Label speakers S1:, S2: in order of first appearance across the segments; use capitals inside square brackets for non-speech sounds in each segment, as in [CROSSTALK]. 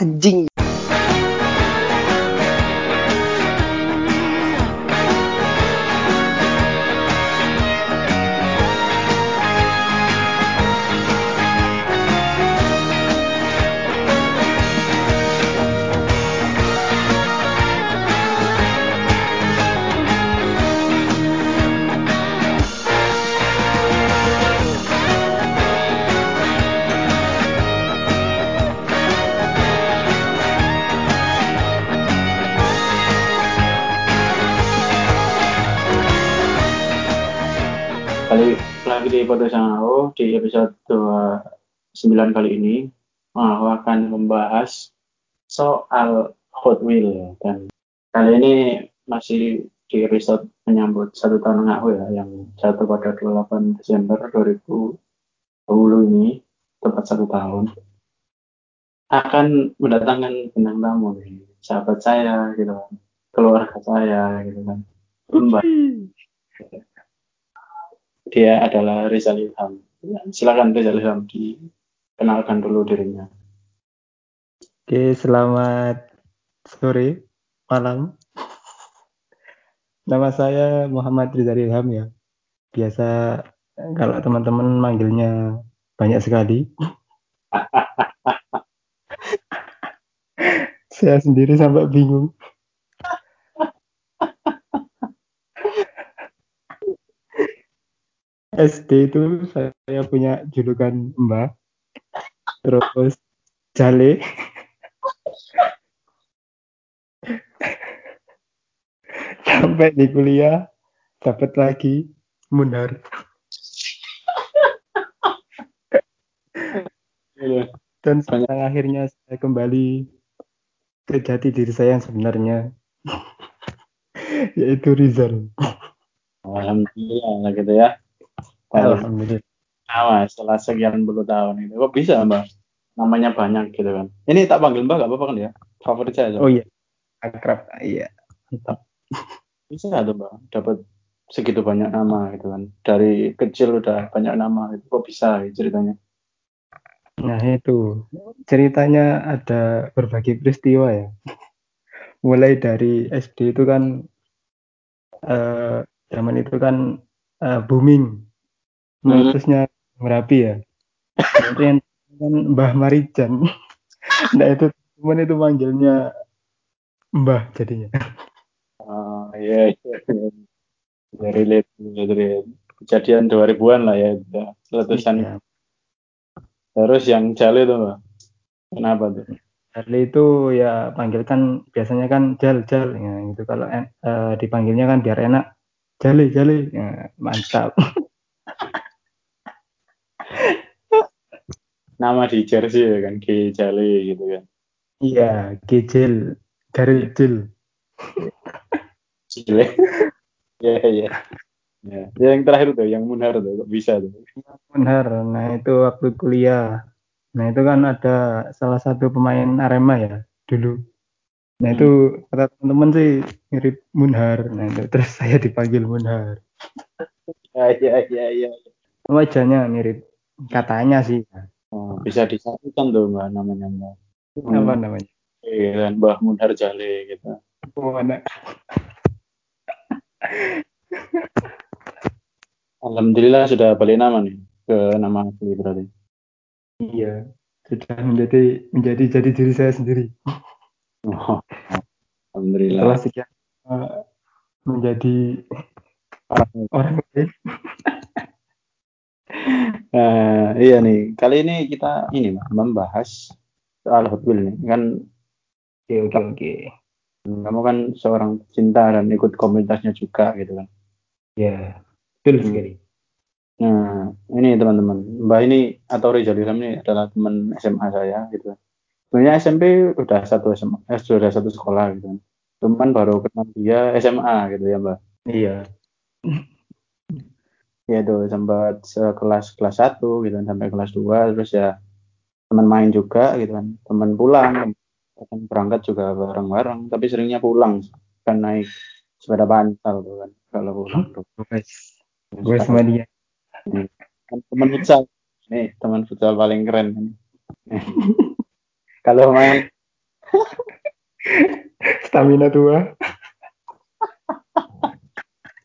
S1: anjing
S2: Kali 29 kali ini aku akan membahas soal Hot Wheel dan kali ini masih di episode menyambut satu tahun aku ya yang jatuh pada 28 Desember 2020 ini tepat satu tahun. Akan mendatangkan bintang tamu nih sahabat saya gitu kan keluarga saya gitu kan. Mbak. Dia adalah Rizal Ilham. Silakan Rizal Ilham dikenalkan dulu dirinya.
S3: Oke, selamat sore, malam. Nama saya Muhammad Rizal Ilham ya. Biasa kalau teman-teman manggilnya banyak sekali. [LAUGHS] saya sendiri sampai bingung. SD itu saya punya julukan Mbah. Terus Jale. Sampai di kuliah dapat lagi Munar.
S2: Iya.
S3: Dan sekarang akhirnya saya kembali ke jati diri saya yang sebenarnya. [LAUGHS] Yaitu Rizal.
S2: Alhamdulillah gitu ya.
S3: Alhamdulillah.
S2: Nama setelah sekian puluh tahun itu kok bisa mbak? Namanya banyak gitu kan. Ini tak panggil mbak gak apa-apa kan ya? Favorit saya.
S3: Oh iya. Akrab. Iya. Mantap.
S2: Bisa tuh mbak dapat segitu banyak nama gitu kan. Dari kecil udah banyak nama itu kok bisa gitu ceritanya?
S3: Nah itu ceritanya ada berbagai peristiwa ya. [LAUGHS] Mulai dari SD itu kan eh, zaman itu kan eh, booming,
S2: Hmm.
S3: meletusnya Merapi ya. Nah, itu yang kan Mbah Marijan. [LAUGHS] Nah itu teman itu manggilnya Mbah jadinya.
S2: Oh iya iya. Ya, relate. Kejadian 2000-an lah ya. itu. Letusan.
S3: Iya.
S2: Terus yang Jale tuh mbak. Kenapa tuh?
S3: Charlie itu ya panggilkan biasanya kan Jal Jal ya, gitu kalau eh, dipanggilnya kan biar enak Jali Jali Ya, mantap [LAUGHS]
S2: Nama di jersey ya kan, G Jale gitu kan.
S3: iya Gejel dari Jil
S2: Jale. [LAUGHS] Iya iya. Ya. Ya, yang terakhir tuh, yang Munar tuh, kok bisa tuh.
S3: benar nah itu waktu kuliah nah itu kan ada salah satu pemain Arema ya dulu nah itu kata teman-teman sih mirip Munhar nah itu terus saya dipanggil Munhar
S2: Ya iya iya iya.
S3: wajahnya mirip katanya sih
S2: Oh, bisa disatukan tuh mbak namanya mbak.
S3: apa namanya
S2: Iya kan, Mbah Munar Jale gitu.
S3: oh, mana
S2: Alhamdulillah sudah balik nama nih ke nama asli berarti.
S3: Iya, sudah menjadi menjadi jadi diri saya sendiri.
S2: Oh,
S3: Setelah
S2: Alhamdulillah.
S3: sekian eh, menjadi orang lain.
S2: Eh, iya nih, kali ini kita ini membahas soal Hot Wheels nih. Kan
S3: Oke oke oke.
S2: kamu kan seorang cinta dan ikut komunitasnya juga gitu kan.
S3: Ya, betul
S2: Hmm.
S3: sekali.
S2: Nah, ini teman-teman, Mbak ini atau Rizal Ilham ini adalah teman SMA saya gitu. Sebenarnya SMP udah satu SMA, eh, sudah satu sekolah gitu. kan. Cuman baru kenal dia SMA gitu ya Mbak.
S3: Iya.
S2: Ya tuh sempat sekelas kelas satu gitu kan sampai kelas 2 terus ya teman main juga gitu kan, teman pulang, teman berangkat juga bareng-bareng, tapi seringnya pulang kan naik sepeda pantal tuh kan kalau pulang tuh.
S3: Gue sama dia.
S2: Teman futsal nih teman futsal paling keren [LAUGHS] kalau main
S3: Stamina tua.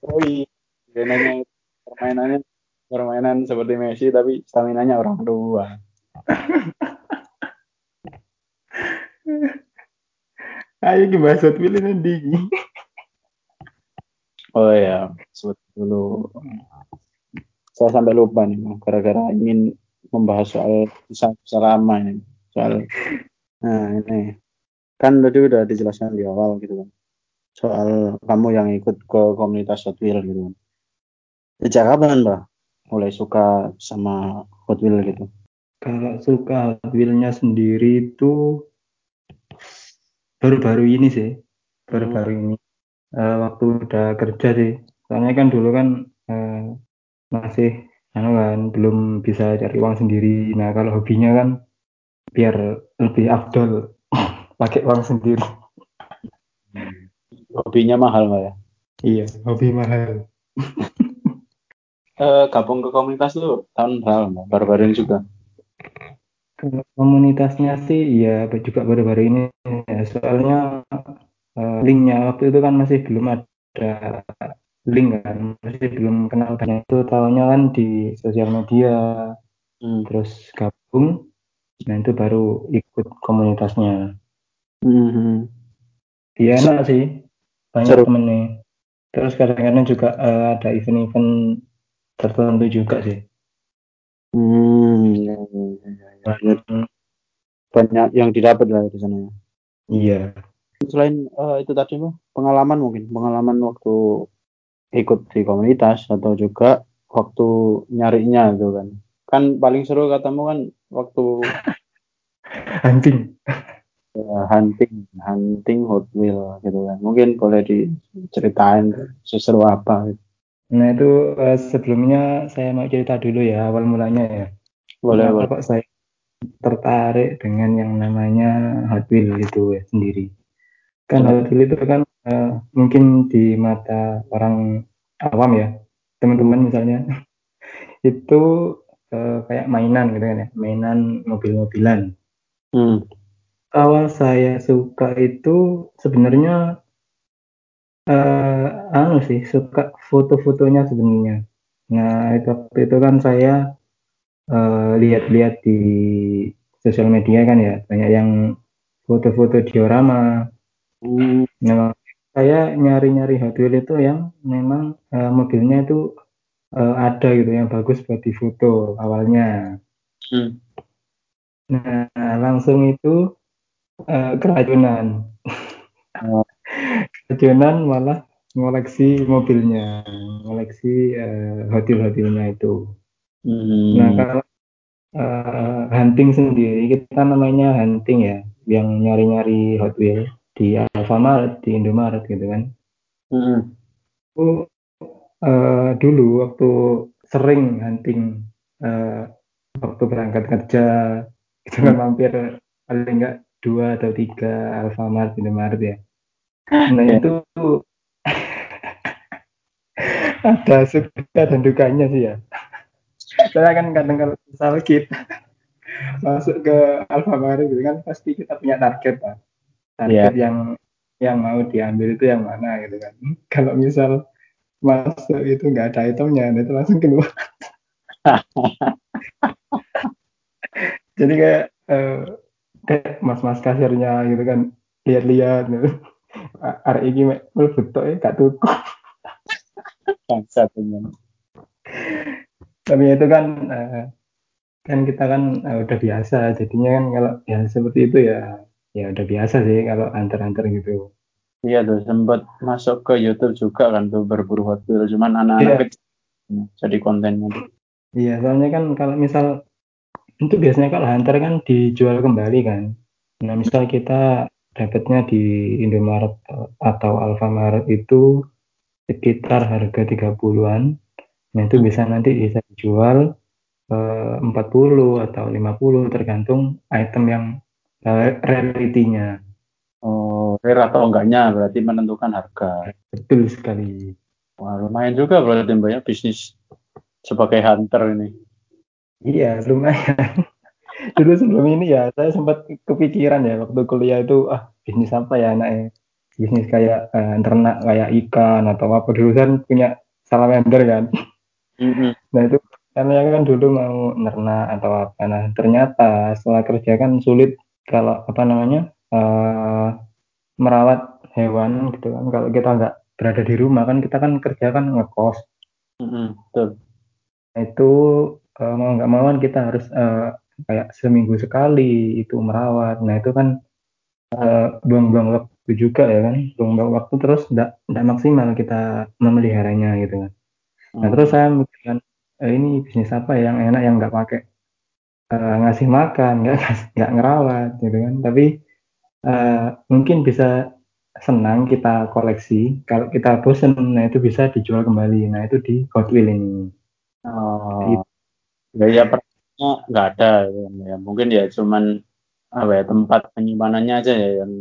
S2: Oh iya. Benanya permainannya permainan seperti Messi tapi stamina-nya orang tua. [LAUGHS]
S3: Ayo gimana Hot Wheels nanti.
S2: Oh ya, sebut dulu. Saya sampai lupa nih, gara-gara ingin membahas soal kisah-kisah lama ini. Soal, nah ini. Kan tadi udah dijelaskan di awal gitu kan. Soal kamu yang ikut ke komunitas Hot Wheels gitu kan. Sejak kapan, Mbak? Mulai suka sama Hot Wheels gitu?
S3: Kalau suka Hot Wheels-nya sendiri itu baru-baru ini sih. Baru-baru ini. Uh, waktu udah kerja sih. Soalnya kan dulu kan uh, masih anu kan belum bisa cari uang sendiri. Nah, kalau hobinya kan biar lebih afdol [LAUGHS] pakai uang sendiri.
S2: Hobinya mahal Mbak ya?
S3: Iya, hobi mahal.
S2: Uh, gabung ke komunitas lu tahun berapa? Baru-baru ini juga?
S3: Komunitasnya sih ya juga baru-baru ini ya. Soalnya uh, linknya waktu itu kan masih belum ada link kan masih belum kenal banyak itu tahunya kan di sosial media hmm. terus gabung nah itu baru ikut komunitasnya hmm. ya enak sih banyak Seru. temennya terus kadang-kadang juga uh, ada event-event tertentu juga sih
S2: hmm, ya, ya, ya, ya. banyak yang didapat lah di sana ya.
S3: iya
S2: selain uh, itu tadi mah pengalaman mungkin pengalaman waktu ikut di komunitas atau juga waktu nyarinya gitu kan kan paling seru katamu kan waktu [LAUGHS]
S3: hunting
S2: ya, hunting hunting Hot Wheel gitu kan mungkin boleh diceritain seseru apa gitu.
S3: Nah itu uh, sebelumnya saya mau cerita dulu ya awal mulanya ya.
S2: Boleh boleh.
S3: kok saya tertarik dengan yang namanya Hot Wheel itu ya, sendiri? Kan Hot Wheel itu kan uh, mungkin di mata orang awam ya teman-teman misalnya [LAUGHS] itu uh, kayak mainan gitu kan ya mainan mobil-mobilan. Hmm. awal saya suka itu sebenarnya uh, anu sih suka foto-fotonya sebenarnya nah itu waktu itu kan saya uh, lihat-lihat di sosial media kan ya banyak yang foto-foto diorama Hmm. Nah, saya nyari-nyari Hot Wheels itu yang memang uh, mobilnya itu uh, ada gitu yang bagus buat difoto awalnya. Hmm. Nah, langsung itu uh, keracunan. Oh. Keracunan malah ngoleksi mobilnya, ngoleksi uh, hotel-hotelnya itu. Hmm. Nah, kalau uh, hunting sendiri kita namanya hunting ya, yang nyari-nyari Hot Wheels di Alfamart, di Indomaret gitu kan. Hmm. Aku uh, dulu waktu sering hunting uh, waktu berangkat kerja itu kan mampir paling enggak dua atau tiga Alfamart Indomaret ya. Nah itu [LAUGHS] ada suka dan dukanya sih ya. Saya kan kadang kalau misal kita masuk ke Alfamart gitu kan pasti kita punya target lah target yeah. yang yang mau diambil itu yang mana gitu kan [LAUGHS] kalau misal masuk itu nggak ada itemnya itu langsung keluar [LAUGHS] jadi kayak uh, kayak mas-mas kasirnya gitu kan lihat-lihat gitu. Hari ini melebut ya gak tutup tapi itu kan uh, kan kita kan uh, udah biasa. Jadinya kan kalau ya seperti itu ya ya udah biasa sih kalau antar-antar gitu.
S2: Iya tuh sempat masuk ke YouTube juga kan tuh berburu Hot Wheels cuman anak-anak yeah. jadi kontennya.
S3: Iya soalnya kan kalau misal itu biasanya kalau hunter kan dijual kembali kan. Nah misal kita dapatnya di Indomaret atau Alfamaret itu sekitar harga 30-an nah itu bisa nanti bisa dijual eh, 40 atau 50 tergantung item yang uh, realitinya.
S2: Oh, rare atau enggaknya berarti menentukan harga.
S3: Betul sekali.
S2: Wah, lumayan juga berarti banyak bisnis sebagai hunter ini.
S3: Iya, lumayan. [LAUGHS] dulu sebelum ini ya saya sempat kepikiran ya waktu kuliah itu ah bisnis apa ya anaknya bisnis kayak eh, ternak kayak ikan atau apa dulu kan punya salamander kan
S2: Mm-mm.
S3: nah itu karena kan dulu mau nernak atau apa nah ternyata setelah kerja kan sulit kalau apa namanya eh, merawat hewan gitu kan kalau kita nggak berada di rumah kan kita kan kerja kan ngekos.
S2: Betul.
S3: Nah, itu eh, mau nggak mau kan kita harus eh, kayak seminggu sekali itu merawat. Nah itu kan eh, buang-buang waktu juga ya kan, buang-buang waktu terus nggak maksimal kita memeliharanya gitu kan. Nah terus saya mikirkan eh, ini bisnis apa ya yang enak yang nggak pakai eh, ngasih makan, nggak nggak ngerawat gitu kan. Tapi eh, mungkin bisa senang kita koleksi. Kalau kita bosen, nah itu bisa dijual kembali. Nah itu di Hot ini.
S2: Oh, ya, ya pertanyaan nggak ada ya. Mungkin ya cuman apa ya tempat penyimpanannya aja ya yang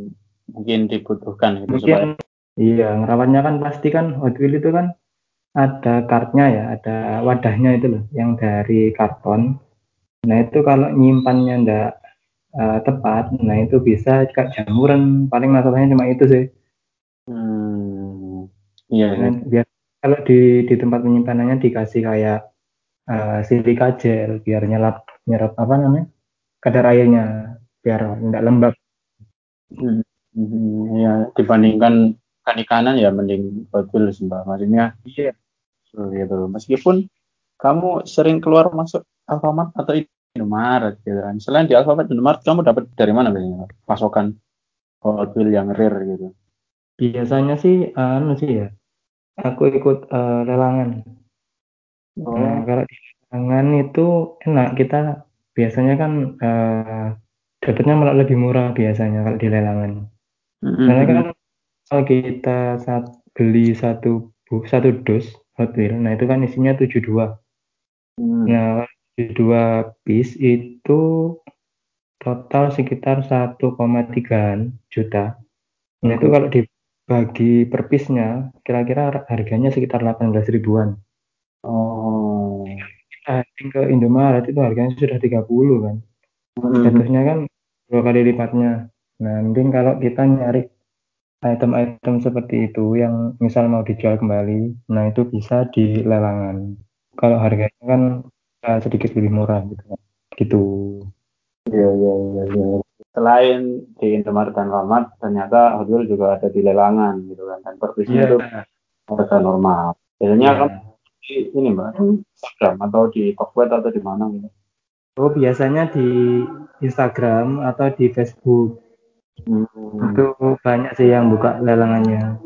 S2: mungkin dibutuhkan gitu supaya
S3: Mungkin iya ngerawatnya kan pasti kan Hot Wheels itu kan ada kartnya ya, ada wadahnya itu loh yang dari karton. Nah itu kalau nyimpannya ndak eh, tepat, nah itu bisa kayak jamuran. Paling masalahnya cuma itu sih.
S2: hmm, iya
S3: Karena
S2: sih.
S3: biar kalau di di tempat penyimpanannya dikasih kayak eh, silika gel biar nyelap nyerap apa namanya kadar airnya biar nggak lembab.
S2: Hmm, hmm, ya dibandingkan ikan ikanan ya mending betul sih mbak. Maksudnya
S3: Iya.
S2: gitu. Meskipun kamu sering keluar masuk Alfamart atau Indomaret gitu kan. Selain di Alfamart Indomaret kamu dapat dari mana biasanya pasokan Hot Wheels yang rare gitu?
S3: Biasanya sih anu sih ya, aku ikut eh, lelangan. Nah,
S2: Oh,
S3: kalau di lelangan itu enak kita biasanya kan eh, dapatnya malah lebih murah biasanya kalau di lelangan.
S2: hmm,
S3: Karena kan kalau kita saat beli satu bu- satu dus Hot Wheels, nah itu kan isinya 72.
S2: Hmm.
S3: Nah, 72 piece itu total sekitar 1,3 juta. Nah, itu kalau dibagi per piece-nya, kira-kira harganya sekitar 18 ribuan.
S2: Oh,
S3: Nah, ke Indomaret itu harganya sudah 30 kan.
S2: Hmm,
S3: Jatuhnya kan dua kali lipatnya. Nah, mungkin kalau kita nyari item-item seperti itu yang misal mau dijual kembali, nah itu bisa di lelangan. Kalau harganya kan uh, sedikit lebih murah gitu. kan. Gitu.
S2: iya, iya, iya, iya. Selain di Indomaret dan Alfamart, ternyata Wheels juga ada di lelangan gitu kan. Dan per piece-nya itu harga normal. Biasanya kamu
S3: iya.
S2: Di ini mbak, di Instagram atau di Tokped atau di mana gitu?
S3: Oh, biasanya di Instagram atau di Facebook.
S2: Hmm,
S3: Itu banyak sih yang buka lelangannya.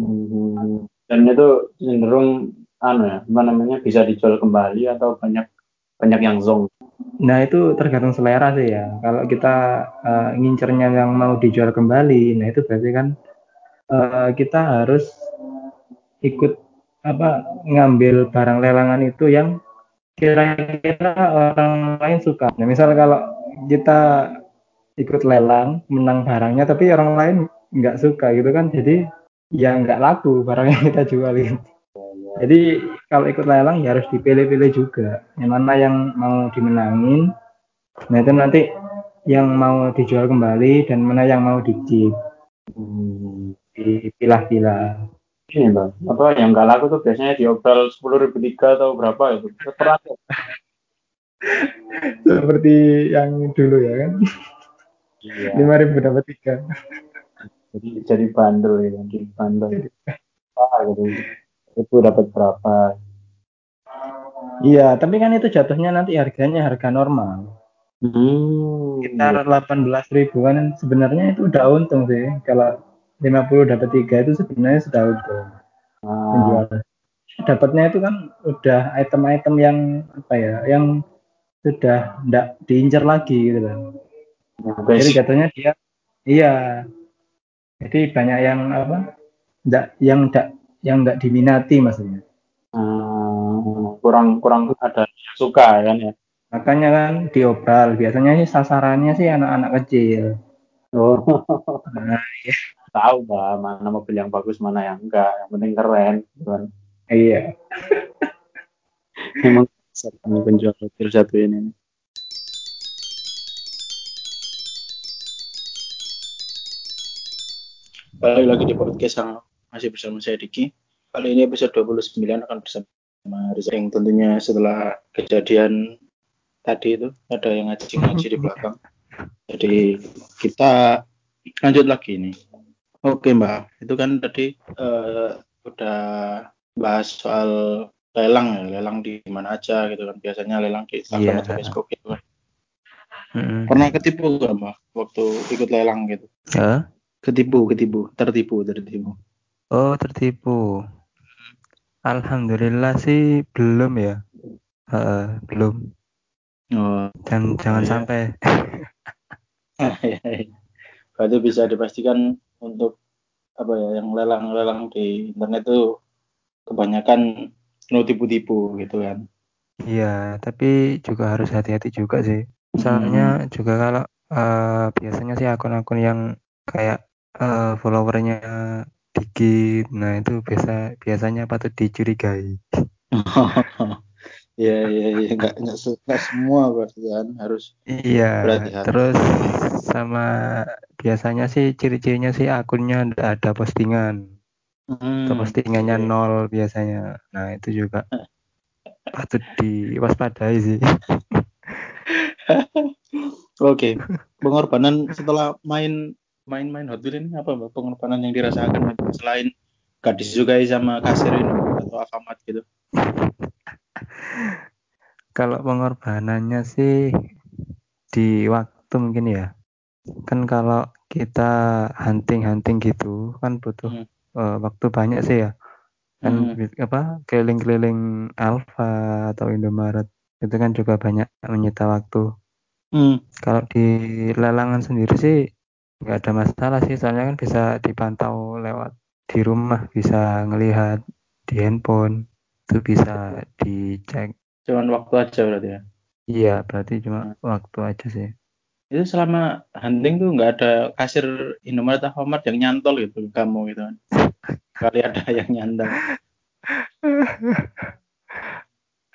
S2: hmm. Dan itu cenderung anu ya, apa namanya bisa dijual kembali atau banyak banyak yang zong.
S3: Nah, itu tergantung selera sih ya. Kalau kita uh, ngincernya yang mau dijual kembali, nah itu berarti kan uh, kita harus ikut apa ngambil barang lelangan itu yang kira-kira orang lain suka. Nah, misal kalau kita ikut lelang, menang barangnya, tapi orang lain nggak suka gitu kan, jadi ya nggak laku barang yang kita jualin. Jadi kalau ikut lelang ya harus dipilih-pilih juga. Yang mana yang mau dimenangin, nah itu nanti yang mau dijual kembali dan mana yang mau dicip,
S2: Hmm.
S3: dipilah-pilah.
S2: Ini mbak, apa yang nggak laku tuh biasanya diobral sepuluh ribu tiga atau berapa itu? Tuh? [LAUGHS]
S3: Seperti yang dulu ya kan,
S2: Iya,
S3: lima ribu dapat tiga.
S2: jadi jadi bandel ya, jadi bandel. Ah, gitu. Itu dapat berapa?
S3: Iya, tapi kan itu jatuhnya nanti harganya harga normal.
S2: Hmm,
S3: Sekitar
S2: iya.
S3: 18 ribu kan sebenarnya itu udah untung sih. Kalau 50 dapat tiga itu sebenarnya sudah untung
S2: Ah,
S3: penjual. Dapatnya itu kan udah item-item yang apa ya, yang sudah tidak diincar lagi gitu kan.
S2: yang
S3: Jadi jatuhnya dia iya, jadi banyak yang apa? Enggak yang enggak yang enggak diminati maksudnya.
S2: Ah, kurang kurang ada suka kan ya.
S3: Makanya kan diobral. Biasanya sih sasarannya sih anak-anak kecil.
S2: Oh. [LAUGHS]
S3: Nah, ya.
S2: Tahu lah mana mobil yang bagus mana yang enggak. Yang penting keren. Kan?
S3: Iya. [LAUGHS]
S2: Memang penjual mobil satu ini. Balik lagi di podcast yang masih bersama saya Diki. Kali ini episode 29 akan bersama Riza yang tentunya setelah kejadian tadi itu ada yang ngaji-ngaji di belakang. Jadi kita lanjut lagi nih. Oke Mbak, itu kan tadi uh, udah bahas soal lelang ya, lelang di mana aja gitu kan. Biasanya lelang di Instagram yeah. atau Facebook gitu kan. Hmm. Pernah ketipu gak mbak waktu ikut lelang gitu?
S3: Huh?
S2: Ketipu, ketipu, tertipu, tertipu.
S3: Oh, tertipu. Alhamdulillah sih belum ya. Uh, belum.
S2: Oh.
S3: Dan jangan iya. sampai. [LAUGHS] [LAUGHS]
S2: Iya, iya. Berarti bisa dipastikan untuk apa ya yang lelang-lelang di internet itu kebanyakan no tipu-tipu gitu kan.
S3: Iya, tapi juga harus hati-hati juga sih. Soalnya hmm. juga kalau uh, biasanya sih akun-akun yang kayak uh, followernya dikit, nah itu biasa biasanya patut dicurigai. [LAUGHS]
S2: Iya iya iya nggak nggak, nggak semua berarti kan harus
S3: iya terus sama biasanya sih ciri-cirinya sih akunnya ada, ada postingan hmm, atau postingannya iya. nol biasanya nah itu juga [LAUGHS] patut diwaspadai sih [LAUGHS]
S2: Oke, pengorbanan setelah main main-main Hot Wheels ini apa mbak? Pengorbanan yang dirasakan selain gak disukai sama kasir ini atau Alfamart gitu?
S3: Kalau pengorbanannya sih di waktu mungkin ya. Kan kalau kita hunting-hunting gitu kan butuh hmm. uh, waktu banyak sih ya. Kan hmm. apa keliling-keliling Alfa atau Indomaret itu kan juga banyak menyita waktu. Hmm. Kalau di lelangan sendiri sih nggak ada masalah sih, soalnya kan bisa dipantau lewat di rumah, bisa ngelihat di handphone, itu bisa dicek.
S2: Cuman waktu aja berarti ya?
S3: Iya, berarti cuma hmm. waktu aja sih.
S2: Itu selama hunting tuh nggak ada kasir Indomaret atau Alfamart yang nyantol gitu kamu gitu kan? [LAUGHS] Kali ada yang nyantol.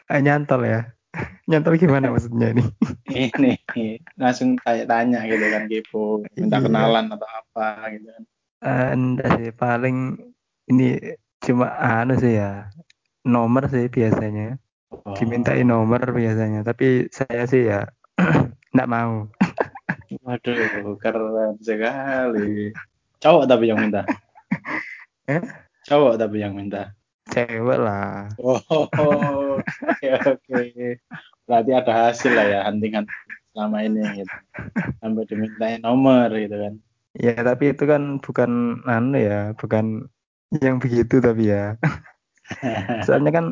S3: nyantol ya? Nyantol gimana [LAUGHS] maksudnya ini?
S2: ini langsung tanya-tanya gitu kan kepo, minta iya. kenalan atau apa gitu kan.
S3: Uh, enggak sih, paling ini cuma anu sih ya, nomor sih biasanya. Oh. Dimintai nomor biasanya, tapi saya sih ya [CLEARS THROAT] enggak mau.
S2: Waduh, keren sekali. Cowok tapi yang minta. [LAUGHS]
S3: Eh?
S2: Cowok tapi yang minta
S3: cewek lah.
S2: Oh, [LAUGHS] oke oke. Berarti ada hasil lah ya huntingan selama ini gitu. Sampai dimintain nomor gitu kan.
S3: Ya tapi itu kan bukan anu ya, bukan yang begitu tapi ya. [LAUGHS] [LAUGHS] Soalnya kan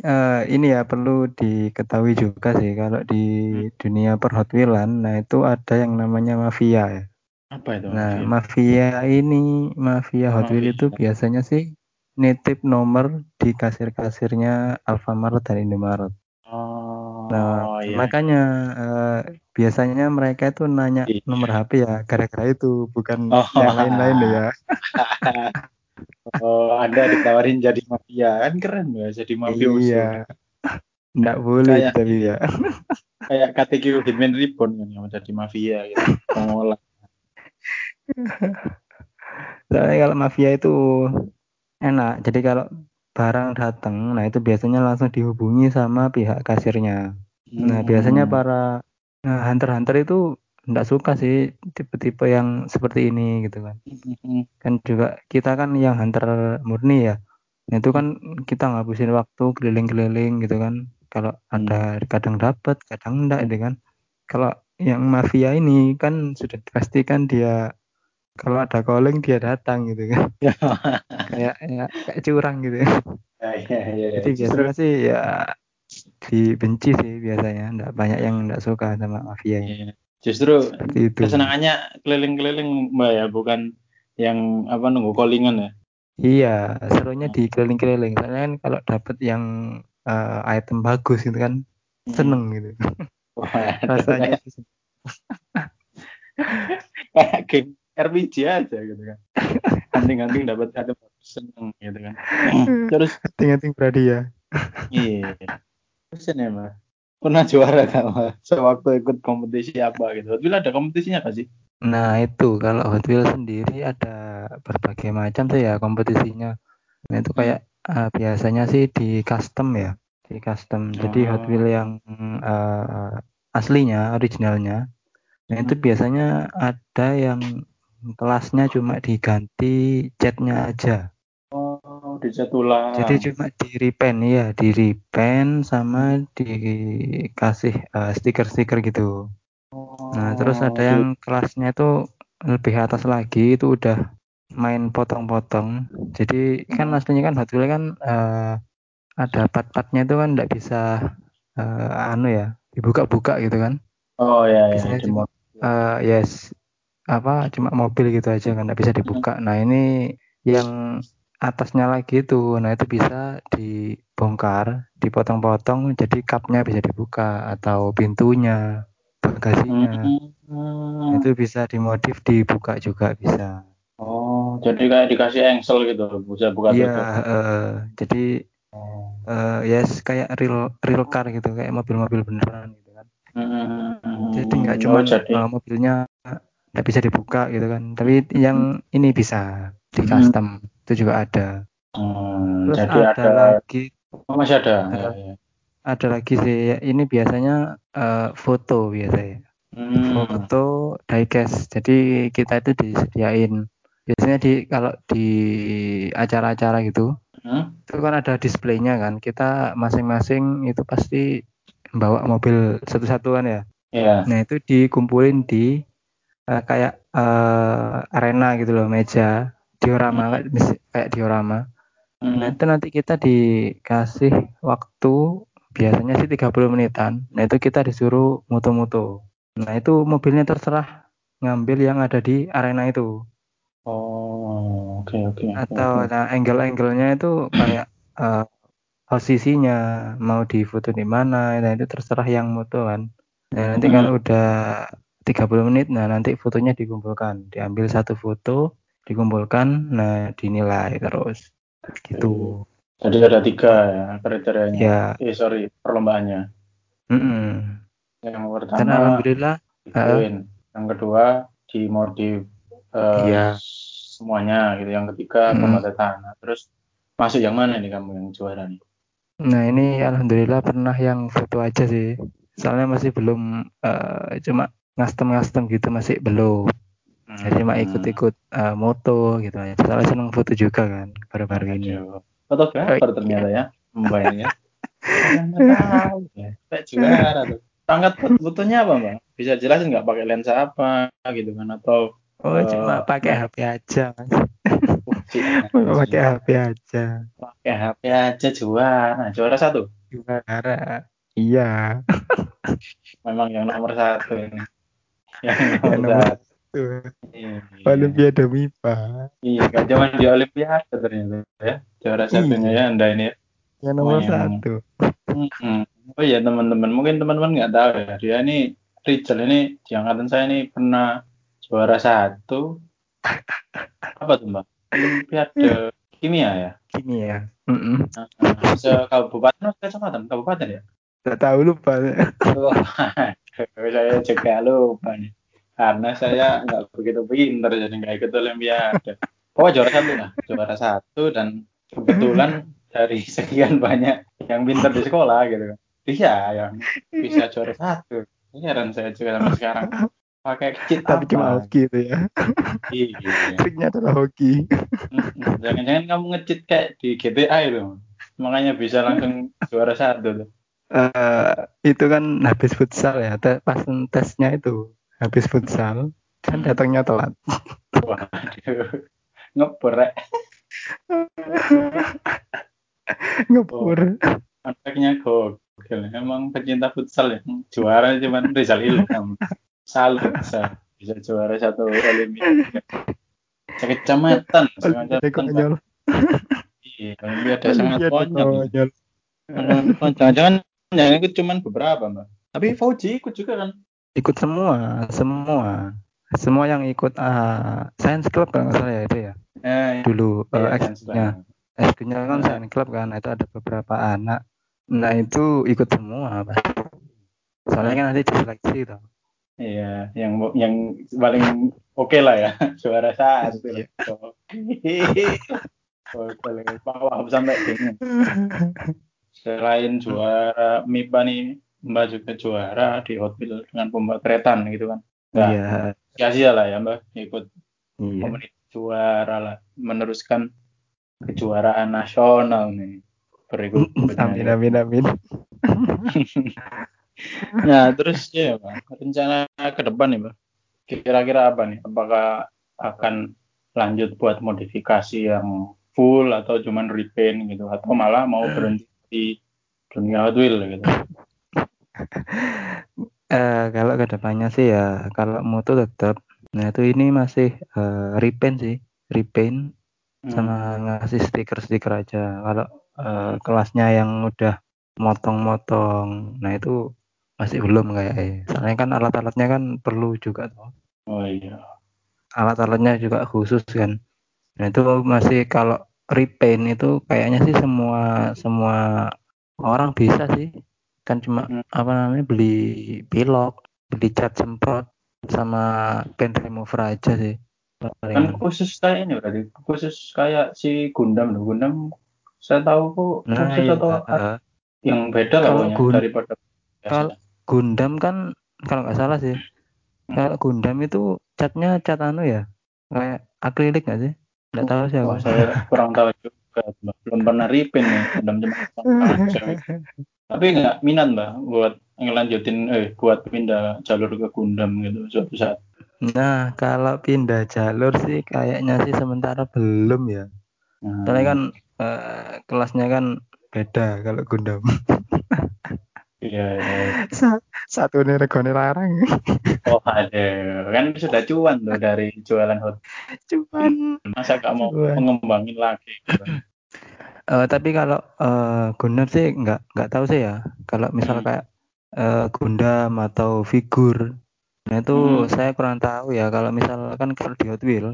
S3: uh, ini ya perlu diketahui juga sih kalau di hmm. dunia perhotwilan, nah itu ada yang namanya mafia ya.
S2: Apa itu?
S3: Nah mafia, mafia ini mafia Hot Wheels itu biasanya sih nitip nomor di kasir-kasirnya Alfamart dan Indomaret.
S2: Oh,
S3: nah, iya. makanya uh, biasanya mereka itu nanya iya. nomor HP ya gara-gara itu, bukan oh. yang lain-lain ya. [LAUGHS]
S2: oh, Anda ditawarin jadi mafia, kan keren ya jadi mafia
S3: Iya. Enggak boleh kayak, tapi ya.
S2: kayak KTQ Hitman Reborn kan yang jadi mafia gitu. Pengolah.
S3: Soalnya kalau mafia itu enak. Jadi kalau barang datang, nah itu biasanya langsung dihubungi sama pihak kasirnya. Nah, biasanya hmm. para nah, hunter-hunter itu enggak suka sih tipe-tipe yang seperti ini gitu kan. Kan juga kita kan yang hunter murni ya. Nah, itu kan kita ngabisin waktu keliling-keliling gitu kan. Kalau ada hmm. kadang dapat, kadang enggak gitu kan. Kalau yang mafia ini kan sudah dipastikan dia kalau ada calling dia datang gitu kan [LAUGHS] kayak ya, kayak curang gitu ya,
S2: ya, ya,
S3: jadi biasanya sih ya dibenci sih biasanya enggak banyak yang enggak suka sama mafia
S2: ya. Justru itu. kesenangannya keliling-keliling mbak ya bukan yang apa nunggu callingan ya?
S3: Iya serunya di keliling-keliling. Soalnya kan kalau dapet yang uh, item bagus gitu kan hmm. seneng gitu.
S2: Wah, rasanya kayak game RPG aja gitu kan. Hunting-hunting dapat ada seneng gitu kan.
S3: Terus hunting-hunting berarti ya
S2: iya. Terus ya mah pernah juara kan sewaktu ikut kompetisi apa gitu bila ada kompetisinya gak sih
S3: Nah itu kalau Hot Wheels sendiri ada berbagai macam tuh ya kompetisinya. Nah itu kayak uh, biasanya sih di custom ya, di custom. Jadi Hot Wheels
S2: Oh.
S3: yang uh, aslinya, originalnya. Nah itu biasanya ada yang kelasnya cuma diganti catnya aja.
S2: Oh, dicat ulang.
S3: Jadi cuma di repaint ya, di repaint sama dikasih uh, stiker-stiker gitu. Nah, terus
S2: Oh,
S3: ada yang kelasnya itu lebih atas lagi itu udah main potong-potong. Jadi kan
S2: Hmm.
S3: aslinya kan Hot Wheels kan uh, ada part-partnya itu kan nggak bisa uh, anu ya dibuka-buka gitu kan.
S2: Oh ya ya
S3: Biasanya
S2: di
S3: cuma uh, yes apa cuma mobil gitu aja kan nggak bisa dibuka. Nah ini yang atasnya lagi itu, nah itu bisa dibongkar, dipotong-potong, jadi cupnya bisa dibuka atau pintunya, bagasinya.
S2: Hmm.
S3: itu bisa dimodif dibuka juga bisa
S2: Oh, jadi kayak dikasih engsel gitu, bisa buka
S3: iya eh, jadi
S2: Oh.
S3: eh, yes kayak real real car gitu kayak mobil-mobil beneran gitu kan
S2: Hmm.
S3: jadi nggak
S2: Oh,
S3: cuman
S2: jadi
S3: eh, mobilnya nggak bisa dibuka gitu kan tapi yang ini bisa di
S2: Hmm.
S3: Itu juga ada
S2: Hmm,
S3: terus
S2: jadi
S3: ada
S2: ada
S3: lagi
S2: oh, masih ada. Ya,
S3: eh,
S2: ya.
S3: ada lagi sih ini biasanya eh, foto biasanya
S2: Hmm.
S3: foto diecast jadi kita itu disediain biasanya di kalau di acara-acara gitu
S2: Hmm.
S3: itu kan ada displaynya kan kita masing-masing itu pasti bawa mobil satu-satuan ya
S2: Ya.
S3: nah itu dikumpulin di uh, kayak uh, arena gitu loh meja diorama kayak, kayak diorama
S2: Hmm.
S3: nah itu nanti kita dikasih waktu biasanya sih 30 menitan nah itu kita disuruh mutu-mutu nah itu mobilnya terserah ngambil yang ada di arena itu
S2: Oh, oke oke oke.
S3: atau
S2: oke.
S3: nah angle-angle-nya itu kayak uh, posisinya mau difoto di mana nah itu terserah yang moto kan nah nanti
S2: Hmm.
S3: kalau udah 30 menit nah nanti fotonya dikumpulkan diambil satu foto dikumpulkan nah dinilai terus gitu
S2: Jadi ada tiga ya kriterianya.
S3: ya
S2: Eh sorry perlombaannya.
S3: mm-mm.
S2: Yang
S3: dan
S2: pertama
S3: alhamdulillah uh,
S2: dikumpulin, yang kedua dimodif eh,
S3: iya
S2: semuanya gitu. Yang ketiga
S3: mm.
S2: pemotretan. Nah, terus masuk yang mana nih kamu yang juara nih?
S3: nah ini alhamdulillah pernah yang foto aja sih soalnya masih belum uh, cuma ngastem-ngastem gitu masih belum cuma
S2: Hmm.
S3: ikut-ikut uh, moto gitu aja soalnya seneng foto juga kan baru-baru ini.
S2: Fotografer
S3: Oh,
S2: ternyata
S3: iya.
S2: ya ini ya. Saya nggak tahu ya. Kayak juara tuh. Angkat fotonya apa Mbak? Bisa jelasin nggak pakai lensa apa gitu kan atau
S3: oh
S2: eh,
S3: cuma pakai
S2: nah,
S3: HP aja mas [LAUGHS] pakai. HP aja
S2: pakai HP aja juara. Juara satu.
S3: juara iya [LAUGHS]
S2: Memang yang nomor satu ini. Yang [LAUGHS]
S3: yang
S2: nomor
S3: nomor
S2: satu.
S3: Satu
S2: Iya.
S3: Olimpiade MIPA
S2: Iya, gak cuma di Olimpiade ternyata ya. Juara satunya
S3: Iya.
S2: ya Anda ini. ya.
S3: yang nomor
S2: Memang.
S3: satu
S2: Mm-mm. Oh iya teman-teman, mungkin teman-teman nggak tahu ya. Dia ini Rizal ini di angkatan saya ini pernah juara satu. Apa tuh Mbak? Olimpiade kimia ya.
S3: gini ya Mm-mm.
S2: Nah, se kabupaten atau kecamatan? Kabupaten ya.
S3: Gak tahu lupa [LAUGHS]
S2: Oh, saya juga lupa nih. Karena saya nggak begitu pinter jadi nggak ikut Olimpiade. Oh juara satu lah, juara satu dan kebetulan dari sekian banyak yang pinter di sekolah gitu. Dia yang bisa juara satu. Heran saya juga sampai sekarang. Pakai cheat
S3: tapi cuma
S2: apa?
S3: hoki itu ya
S2: Iya.
S3: triknya adalah hoki.
S2: Jangan-jangan kamu nge-cheat kayak di GTA itu. Makanya bisa langsung juara satu tuh.
S3: Eh, itu kan habis futsal ya pas tesnya itu habis futsal kan
S2: Hmm.
S3: datangnya telat
S2: Waduh. Ngebor rek.
S3: ngebur
S2: Anaknya gokil. Emang pecinta futsal ya. Juara cuman Rizal Ilham. Salut saya. Bisa juara satu Olimpiade.
S3: Olimpiade
S2: Sekecamatan.
S3: konyol
S2: Iya, Olimpiade sangat konyol Jangan-jangan yang ikut cuman beberapa, Mbak. Tapi Fauji ikut juga kan?
S3: Ikut semua semua semua yang ikut ah, science club kalau nggak salah ya itu ya
S2: Eh,
S3: dulu
S2: iya,
S3: eh, eksklusnya
S2: Club.
S3: eksklusnya kan
S2: Nah.
S3: science club kan itu ada beberapa anak nah itu ikut semua Pak. soalnya kan nanti diseleksi tuh
S2: Iya, yang yang paling oke lah ya, [LAUGHS] juara satu. Paling bawah sampai bingung. [LAUGHS] Selain juara MIPA nih, Mbak juga juara di Hot Wheels dengan pemotretan gitu kan. Nggak
S3: Iya.
S2: sia-sia lah ya Mbak, ikut
S3: Iya.
S2: komunitas juara lah, meneruskan kejuaraan nasional nih. Berikut [CLEARS THROAT]
S3: Amin amin amin. [LAUGHS]
S2: Nah, terus ya Pak, rencana ke depan nih Pak. Kira-kira apa nih? Apakah akan lanjut buat modifikasi yang full atau cuman repaint gitu atau malah mau berhenti di dunia Hot Wheels gitu.
S3: Eh, kalau ke depannya sih ya kalau moto tetap nah itu ini masih eh, repaint sih repaint sama ngasih stiker-stiker aja. Kalau eh, kelasnya yang udah motong-motong nah itu masih belum kayak soalnya kan alat-alatnya kan perlu juga tuh.
S2: Oh iya.
S3: alat-alatnya juga khusus kan. Nah itu masih kalau repaint itu kayaknya sih semua semua orang bisa sih kan cuma
S2: Hmm.
S3: apa namanya beli pilok beli cat semprot sama pen remover aja sih.
S2: Kan khusus kayak ini berarti khusus kayak si Gundam loh. Gundam saya tahu kok
S3: nah
S2: khusus
S3: iya.
S2: atau
S3: eh,
S2: yang beda lah
S3: Kalau
S2: pokoknya
S3: Gun-
S2: daripada
S3: kalau Gundam kan kalau nggak salah sih kalau Gundam itu catnya cat anu ya kayak akrilik nggak sih? Nggak tahu sih aku.
S2: saya kurang tahu juga. Belum pernah repaint nih. Cuma aja. Tapi nggak minat mbak buat ngelanjutin eh buat pindah jalur ke Gundam gitu suatu saat.
S3: Nah, kalau pindah jalur sih kayaknya sih sementara belum ya.
S2: Nah,
S3: Soalnya kan eh, kelasnya kan beda kalau Gundam.
S2: iya, iya,
S3: Satu nih regone larang. [LAUGHS]
S2: Oh ada, kan sudah cuan tuh dari jualan hot.
S3: Cuman
S2: Masa nggak mau
S3: Cuan.
S2: mengembangin lagi? Gitu.
S3: eh, tapi kalau eh, Gundam sih nggak nggak tahu sih ya. Kalau misal
S2: Hmm.
S3: kayak eh, Gundam atau figur, nah itu
S2: Hmm.
S3: saya kurang tahu ya. Kalau misalkan kalau di Hot Wheel,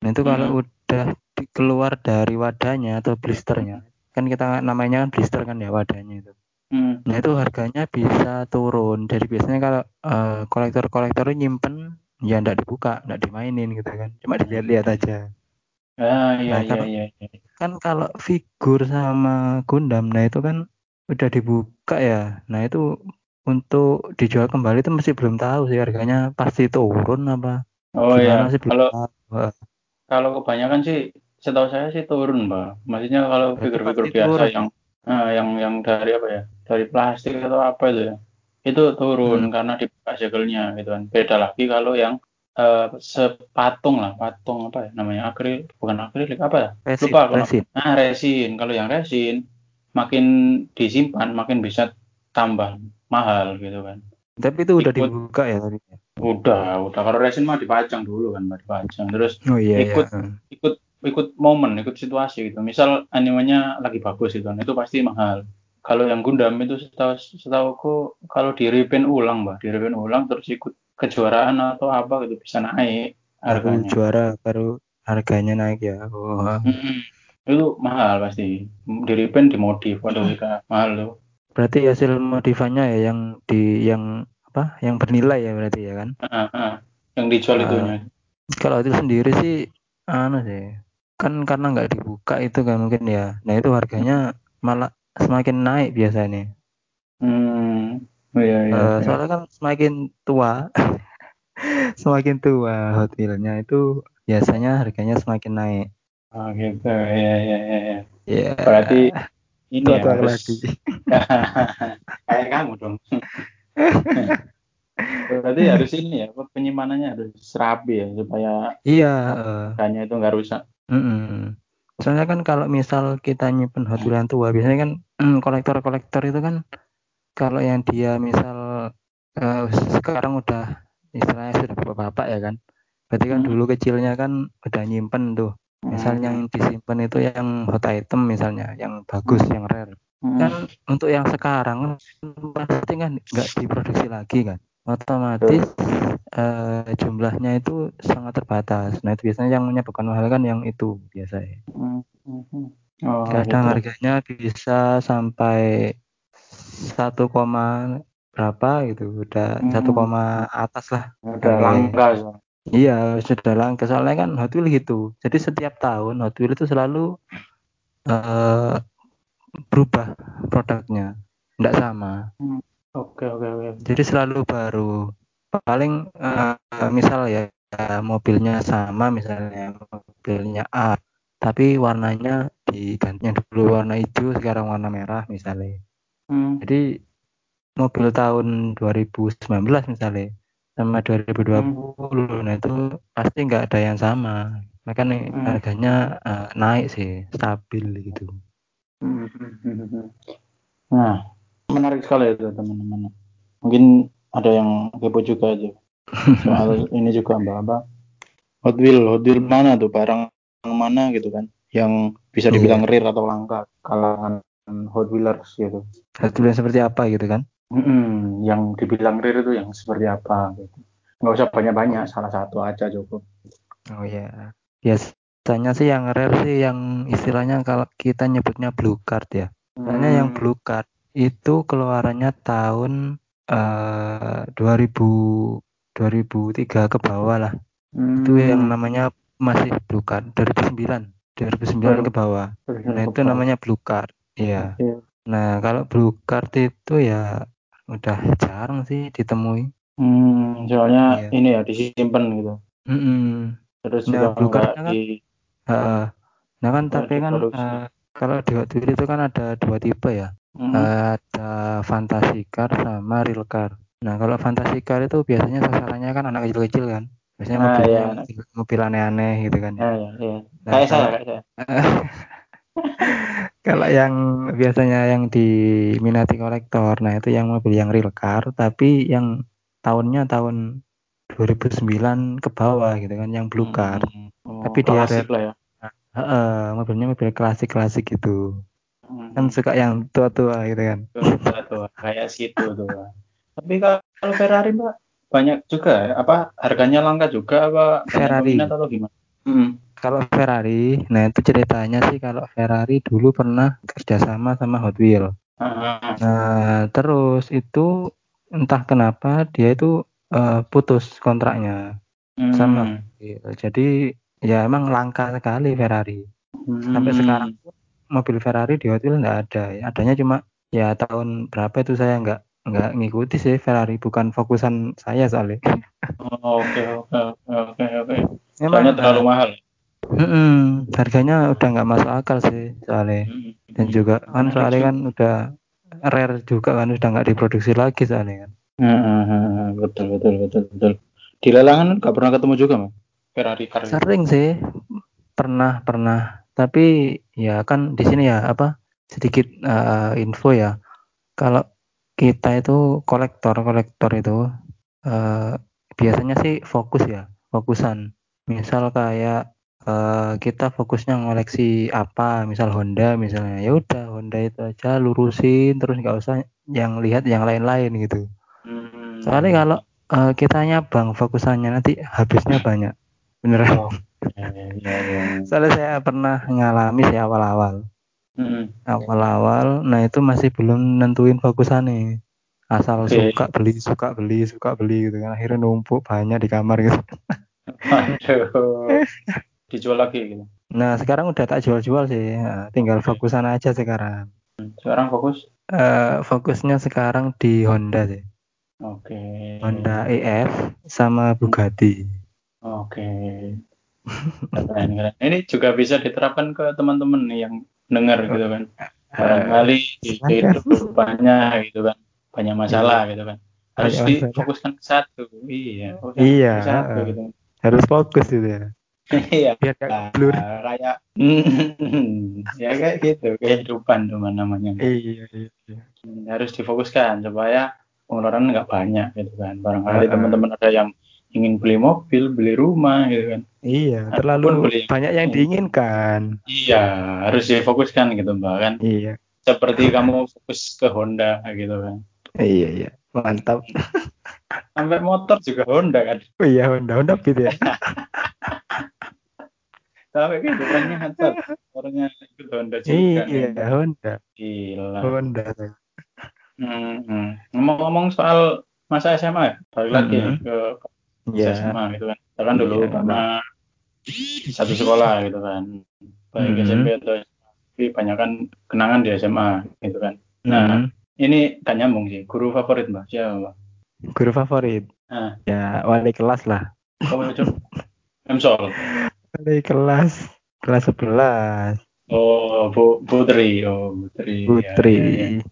S3: nah itu kalau
S2: Hmm.
S3: udah di- keluar dari wadahnya atau blisternya, kan kita namanya kan blister kan ya wadahnya itu.
S2: Hmm.
S3: Nah itu harganya bisa turun. Jadi biasanya kalau eh, kolektor-kolektor nyimpen ya ndak dibuka, ndak dimainin gitu kan. Cuma dilihat-lihat aja.
S2: Ah iya
S3: Nah,
S2: iya
S3: kalau-
S2: iya. iya.
S3: Kan kalau figur sama Gundam, nah itu kan udah dibuka ya. Nah itu untuk dijual kembali itu masih belum tahu sih harganya pasti turun apa
S2: Oh
S3: gimana
S2: iya.
S3: sih
S2: Kalau
S3: tahu.
S2: Kalau kebanyakan sih, setahu saya sih turun mbak. Maksudnya kalau figur-figur biasa
S3: turun.
S2: yang ah, yang yang dari apa ya? Dari plastik atau apa itu ya? Itu turun
S3: Hmm.
S2: karena dibuka segelnya gitu kan. Beda lagi kalau yang eh, sepatung lah, patung apa ya namanya? Akrilik, bukan akrilik apa ya?
S3: Resin,
S2: Lupa aku.
S3: resin.
S2: Nah, resin. Kalau yang resin makin disimpan makin bisa tambah mahal gitu kan.
S3: Tapi itu udah
S2: Ikut.
S3: dibuka ya tadi.
S2: Udah, udah. Kalau resin mah dipajang dulu kan, dipajang. Terus
S3: Oh iya
S2: Ikut.
S3: iya.
S2: ikut ikut momen, ikut situasi gitu. Misal animenya lagi bagus gitu, kan, itu pasti mahal. Kalau yang Gundam itu setahu setahuku kalau di repaint ulang, Mbak, di repaint ulang terus ikut kejuaraan atau apa gitu bisa naik
S3: Baru
S2: harganya.
S3: juara baru harganya naik ya. Oh.
S2: Itu mahal pasti. Di repaint dimodif, waduh kita mahal tuh.
S3: Berarti hasil modifannya ya yang di yang apa? Yang bernilai ya berarti ya kan?
S2: Ah, ah. Yang dijual itunya.
S3: Kalau itu sendiri sih anu sih. Kan karena nggak dibuka itu kan mungkin ya. Nah, itu harganya malah semakin naik biasanya.
S2: Hmm. Oh, iya, iya,
S3: Eh,
S2: iya.
S3: soalnya kan semakin tua [LAUGHS] semakin tua Hot Wheels-nya itu biasanya harganya semakin naik.
S2: Oh, gitu. Iya, iya, iya. iya.
S3: Ya.
S2: Berarti ini ya
S3: tua-tua
S2: harus
S3: lagi. [LAUGHS]
S2: kayak kamu dong. Berarti harus ini ya, penyimpanannya harus rapi ya supaya
S3: Iya, eh,
S2: harganya itu nggak rusak.
S3: mm-mm. Soalnya kan kalau misal kita nyimpen Hot Wheels yang tua, biasanya kan mm, kolektor-kolektor itu kan kalau yang dia misal eh, sekarang udah istilahnya sudah bapak-bapak ya kan. Berarti kan
S2: Hmm.
S3: dulu kecilnya kan udah nyimpen tuh. Misal
S2: Hmm.
S3: yang disimpan itu yang hot item misalnya, yang bagus, yang rare.
S2: Hmm.
S3: Kan untuk yang sekarang kan pasti kan nggak diproduksi lagi kan. Otomatis eh, jumlahnya itu sangat terbatas. Nah itu biasanya yang menyebabkan mahal kan yang itu biasanya.
S2: Hmm. Hmm. Oh,
S3: Kadang
S2: gitu.
S3: harganya bisa sampai 1, berapa gitu udah
S2: Hmm.
S3: satu koma atas lah
S2: Udah langka. so.
S3: iya sudah langka soalnya kan Hot Wheels gitu jadi setiap tahun Hot Wheels itu selalu eh berubah produknya tidak sama
S2: Oke oke oke.
S3: jadi selalu baru paling eh, misal ya ya, mobilnya sama misalnya mobilnya A tapi warnanya diganti yang dulu warna hijau sekarang warna merah misalnya
S2: Hmm.
S3: jadi mobil tahun 2019 misalnya sama 2020 nah itu pasti nggak ada yang sama makanya
S2: Hmm.
S3: harganya eh, naik sih stabil gitu
S2: Hmm. Nah, menarik sekali itu teman-teman. Mungkin ada yang kepo juga aja soal [LAUGHS] ini juga mbak apa Hot Wheel Hot Wheel mana tuh barang mana gitu kan yang bisa dibilang rare atau langka kalangan Hot Wheelers gitu.
S3: Satu yang seperti apa gitu kan
S2: Mm-mm, yang dibilang rare itu yang seperti apa gitu. Nggak usah banyak-banyak, salah satu aja cukup.
S3: oh ya biasanya sih yang rare sih yang istilahnya kalau kita nyebutnya blue card ya Soalnya yang
S2: Hmm.
S3: blue card itu keluarannya tahun eh 2000 2003 ke bawah lah.
S2: Hmm.
S3: Itu yang namanya masih blue card 2009. 2009 ke bawah. Nah, itu namanya blue card. Iya.
S2: Oke.
S3: Nah, kalau blue card itu ya udah jarang sih ditemui.
S2: Hmm, soalnya
S3: Iya.
S2: ini ya disimpan gitu.
S3: Mm-mm.
S2: Terus
S3: Nah,
S2: juga
S3: blue cardnya kan-
S2: di
S3: Heeh. Nah, kan tapi kan eh, kalau di Wheels itu kan ada dua tipe ya.
S2: Hmm.
S3: ada fantasy car sama real car. Nah, kalau fantasy car itu biasanya sasarannya kan anak kecil-kecil kan. Biasanya
S2: Ah,
S3: mobilnya
S2: iya.
S3: mobil, mobil aneh-aneh gitu kan.
S2: Ya, ya, ya.
S3: Nah,
S2: kayak saya,
S3: kalau-
S2: kayak saya. [LAUGHS]
S3: Kalau yang biasanya yang diminati kolektor, nah itu yang mobil yang real car, tapi yang tahunnya tahun 2009 ke bawah gitu kan, yang blue car.
S2: Hmm. Oh,
S3: Tapi dia
S2: klasik
S3: rare.
S2: ya.
S3: Heeh, mobilnya mobil klasik-klasik gitu.
S2: Hmm.
S3: Kan suka yang tua-tua gitu kan.
S2: Tuh, kayak situ tuh. Tapi kalau Ferrari mbak banyak juga ya? apa harganya langka juga apa
S3: Ferrari.
S2: atau gimana? Hmm.
S3: Kalau Ferrari, nah itu ceritanya sih kalau Ferrari dulu pernah kerjasama sama Hot Wheels.
S2: Ah,
S3: Nah terus itu entah kenapa dia itu eh, putus kontraknya
S2: hmm.
S3: sama Hot Wheels. Jadi ya emang langka sekali Ferrari. Sampai
S2: Hmm.
S3: sekarang pun mobil Ferrari di Hot Wheels nggak ada. Adanya cuma ya tahun berapa itu saya nggak nggak ngikuti sih Ferrari. Bukan fokusan saya soalnya.
S2: Oh, Oke oke oke oke. Soalnya terlalu mahal.
S3: mm-mm, harganya udah nggak masuk akal sih soalnya.
S2: Hmm.
S3: dan juga kan
S2: Menarik
S3: soalnya kan udah rare juga kan udah nggak diproduksi lagi soalnya kan
S2: hmm, betul betul betul betul. Di lelangan nggak pernah ketemu juga mas Ferrari gitu?
S3: sering sih pernah pernah tapi ya kan di sini ya apa sedikit eh, info ya kalau kita itu kolektor kolektor itu eh, biasanya sih fokus ya fokusan misal kayak eh, kita fokusnya ngoleksi apa misal Honda misalnya ya udah Honda itu aja lurusin terus nggak usah yang lihat yang lain-lain gitu
S2: Hmm.
S3: Soalnya kalau eh, kitanya bang fokusannya nanti habisnya banyak. Beneran.
S2: Oh.
S3: Soalnya saya pernah ngalami sih awal-awal.
S2: Hmm.
S3: Awal-awal, nah itu masih belum nentuin fokusannya. Asal
S2: Oke.
S3: suka beli, suka beli, suka beli gitu kan. Akhirnya numpuk banyak di kamar gitu.
S2: Aduh. Dijual lagi gitu.
S3: Nah sekarang udah tak jual-jual sih. Nah, tinggal fokusan aja sekarang.
S2: Sekarang fokus.
S3: Eh, fokusnya sekarang di Honda sih.
S2: Oke.
S3: Honda EF sama Bugatti.
S2: Oke. Keren, keren. Ini juga bisa diterapkan ke teman-teman yang dengar gitu kan. Barangkali di
S3: silakan.
S2: kehidupannya gitu kan. Banyak masalah gitu kan. Harus difokuskan ke satu. Iya.
S3: Iya,
S2: satu gitu.
S3: Harus fokus gitu ya.
S2: Iya.
S3: Biar gak blur.
S2: kayak [LAUGHS] ya kayak gitu kehidupan teman namanya
S3: Iya, iya, iya.
S2: harus difokuskan supaya pengeluaran nggak banyak gitu kan barangkali teman-teman ada yang ingin beli mobil beli rumah gitu kan
S3: Iya,
S2: Ataupun
S3: terlalu
S2: beli-
S3: banyak yang diinginkan.
S2: iya harus difokuskan gitu mbak kan
S3: Iya,
S2: seperti kamu fokus ke Honda gitu kan
S3: iya, iya. Mantap. [LAUGHS]
S2: sampai motor juga Honda kan
S3: Oh iya, Honda, Honda gitu ya. [LAUGHS]
S2: sampai kehidupannya Honda motornya itu Honda juga
S3: iya,
S2: nih.
S3: Honda.
S2: gila
S3: Honda.
S2: Hmm, hmm. ngomong-ngomong soal masa SMA ya, balik lagi
S3: Mhm.
S2: ke
S3: Iya.
S2: SMA gitu kan. Kita kan dulu
S3: Iya,
S2: pernah satu sekolah gitu kan. Baik
S3: Mhm.
S2: SMP atau SMA. Tapi banyak kan kenangan di SMA gitu kan. Nah,
S3: Mhm.
S2: ini gak nyambung sih. Guru favorit mbak siapa mbak?
S3: Guru favorit.
S2: Ah.
S3: Ya, wali kelas lah.
S2: Kamu itu Emsol.
S3: Wali kelas kelas 11.
S2: Oh, Bu Putri. Oh, Putri.
S3: Putri.
S2: Ya, ya, ya.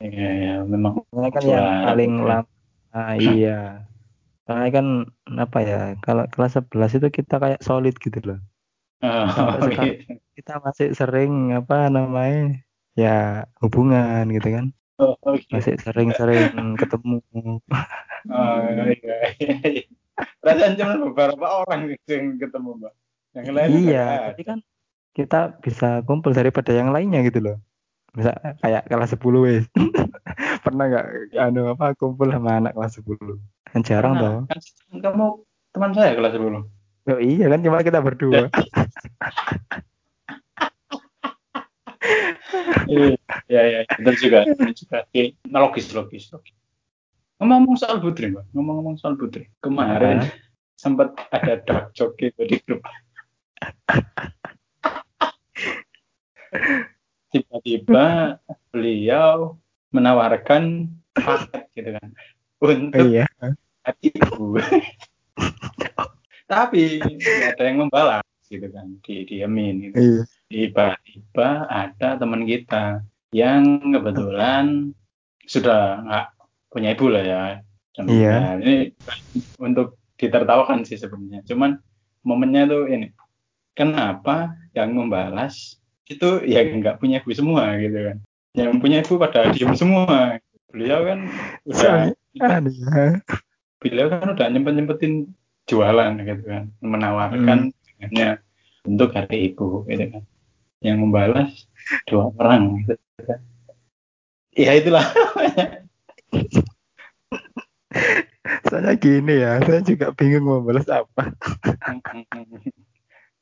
S2: Iya, ya, memang
S3: Soalnya kan yang paling lama. Ah, iya. Soalnya kan apa ya? Kalau kelas 11 itu kita kayak solid gitu loh.
S2: Oh,
S3: Sampai
S2: gitu.
S3: Kita masih sering apa namanya? Ya, hubungan gitu kan.
S2: Oh, gitu.
S3: Masih sering-sering ketemu. [LAUGHS]
S2: Oh, iya, iya. Perasaan cuma beberapa orang yang ketemu, Mbak. Yang lain
S3: Iya, tapi kan kita bisa kumpul daripada yang lainnya gitu loh. Bisa kayak kelas 10 wes. [LAUGHS] Pernah nggak anu apa kumpul sama anak kelas 10? Kan jarang
S2: Pernah.
S3: toh.
S2: Kan kamu teman saya kelas 10.
S3: Oh, iya kan cuma kita berdua. [LAUGHS]
S2: Iya, iya, iya. Betul juga. Betul juga. Oke, Nah, logis, logis, logis. Ngomong-ngomong soal Putri, Mbak. Ngomong-ngomong soal Putri. Kemarin
S3: Hah?
S2: sempat ada dark joke gitu di grup. [LAUGHS] Tiba-tiba beliau menawarkan paket gitu kan
S3: Oh,
S2: untuk
S3: iya.
S2: ibu. [LAUGHS] Tapi ada yang membalas gitu kan, di diamin gitu.
S3: Iya.
S2: Tiba-tiba ada teman kita yang kebetulan sudah nggak punya ibu lah ya.
S3: Iya.
S2: nah, ini untuk ditertawakan sih sebenarnya. Cuman momennya tuh ini, kenapa yang membalas itu yang nggak punya ibu semua gitu kan? Yang punya ibu pada diem semua. Beliau kan udah
S3: ya.
S2: beliau kan udah nyempet nyempetin jualan gitu kan, menawarkan hanya untuk hari ibu gitu kan. Yang membalas dua orang gitu kan. Ya itulah. [LAUGHS]
S3: Saya gini ya, saya juga bingung mau balas apa.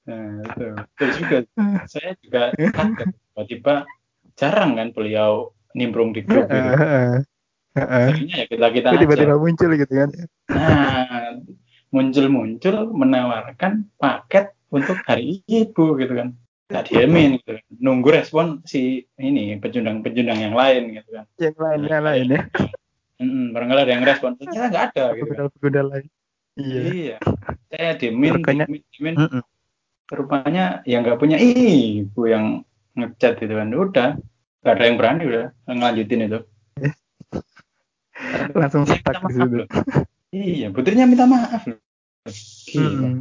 S2: nah itu betul juga. Saya juga [LAUGHS] kaget tiba-tiba jarang kan beliau nimbrung di grup gitu. Seringnya ya kita kita.
S3: Tiba-tiba muncul gitu kan.
S2: Nah, muncul-muncul menawarkan paket untuk hari ibu gitu kan. Tak diamin gitu. kan. Nunggu respon si ini pecundang-pecundang yang lain gitu kan.
S3: Yang lainnya lain ya.
S2: Mm-mm, barangkali ada yang respon. [LAUGHS] Ternyata nggak ada gitu kan.
S3: Pegoda-pegoda lain. Iya.
S2: Iya. Saya diemin, diemin.
S3: Mm-mm.
S2: Rupanya yang nggak punya ibu yang ngechat gitu kan. Udah. Gak ada yang berani udah ngelanjutin itu. [LAUGHS]
S3: Langsung stuck di situ.
S2: Iya, putrinya minta maaf loh. Gila.
S3: Mm.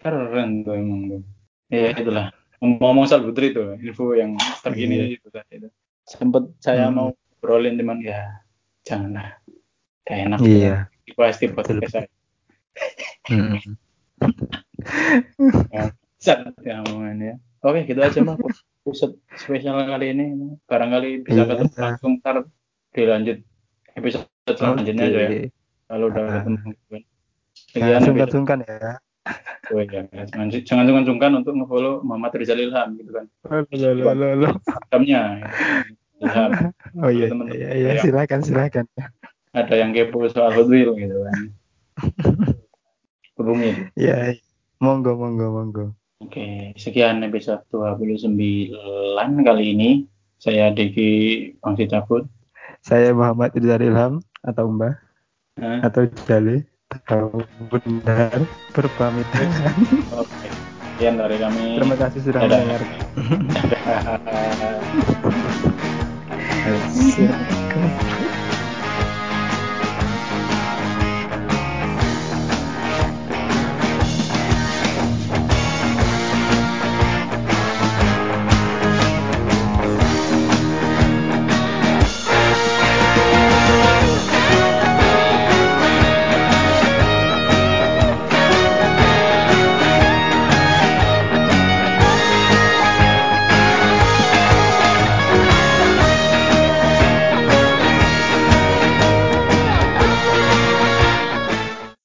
S2: Keren tuh emang tuh. Ya itulah. Ngomong soal Putri itu info yang terkini itu tadi itu. Sempet saya
S3: Hmm.
S2: mau brolin teman ya janganlah. Gak enak.
S3: Iya.
S2: Di
S3: Betul.
S2: podcast saya.
S3: Mm.
S2: Sat ya omongannya. Oke, gitu aja mah [LAUGHS] episode spesial kali ini. Barangkali bisa
S3: Iya.
S2: ketemu langsung ntar dilanjut episode selanjutnya aja ya. Kalau udah
S3: Ah.
S2: ketemu. kan.
S3: Jangan sungkan-sungkan ya.
S2: Oh iya, jangan jangan sungkan-sungkan untuk nge-follow Muhammad Rizal Ilham gitu kan.
S3: Oh, lo, lo, lo, lo.
S2: Instagramnya Ilham. [LAUGHS]
S3: Oh iya,
S2: Teman-teman
S3: iya, iya, silakan, silakan.
S2: Ada yang kepo soal Hot Wheel gitu kan. [LAUGHS] Hubungi.
S3: Iya, iya. monggo, monggo, monggo.
S2: Oke, sekian episode 29 kali ini. Saya Diki Bangsi Cabut.
S3: Saya Muhammad Rizal Ilham atau Mbah
S2: Nah,
S3: atau Jali atau benar berpamitan.
S2: Oke, sekian dari kami.
S3: Terima kasih sudah
S2: Dadah.
S3: mendengar.